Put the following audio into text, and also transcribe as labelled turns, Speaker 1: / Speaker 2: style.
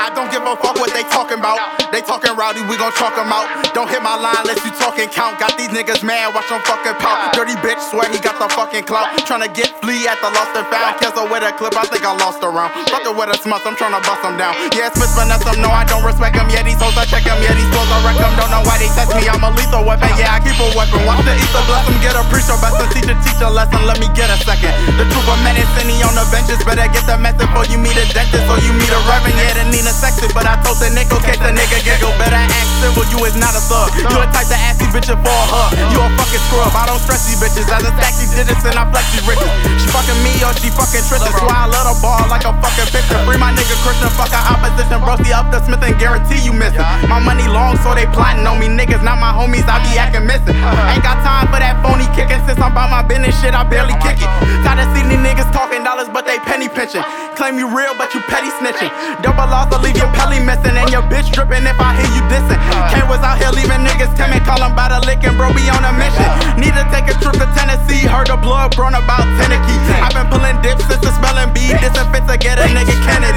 Speaker 1: I don't give a fuck what they talking about. They talking rowdy, we gon' talk them out. Don't hit my line unless you talking count. Got these niggas mad, watch them fucking pout. Dirty bitch, swear he got the fucking clout. Tryna get flea at the lost and found. Cancel with a clip, I think I lost around. Fucking with a smut, I'm tryna bust him down. Yeah, Fitz Finessem, no, I don't respect him. Yeah, these hoes, I check him. Yeah, these clothes, I wreck him. Don't know test me, I'm a lethal weapon. Yeah, I keep a weapon. Watch the ether, bless him, get a preacher, best and teach a teacher lesson. Let me get a second. The truth of and he on the benches. Better get the message before you meet a dentist or you meet a reverend. Yeah, the Nina sexy, but I told the nickel, case the nigga giggle. Better act civil, you is not a thug. You a type to ask these bitches for a hug. You a fucking scrub, I don't stress these bitches. As I stack these digits and I flex these riches. She fucking me or she fucking Tristan. Why I let her ball like a fucking picture. Free my nigga Christian, fuck our opposition. Brosty up the Smith and guarantee you missing. My money long, dollars, but they penny pinching. Claim you real, but you petty snitching. Double loss, will leave your pelly missing. And your bitch dripping if I hear you dissing. Kane was out here leaving niggas timid. Call him by the licking, bro, be on a mission. Need to take a trip to Tennessee. Heard the blood grown about Tennessee. I've been pulling dips since the smelling bee. Disinfect to get a nigga Kennedy.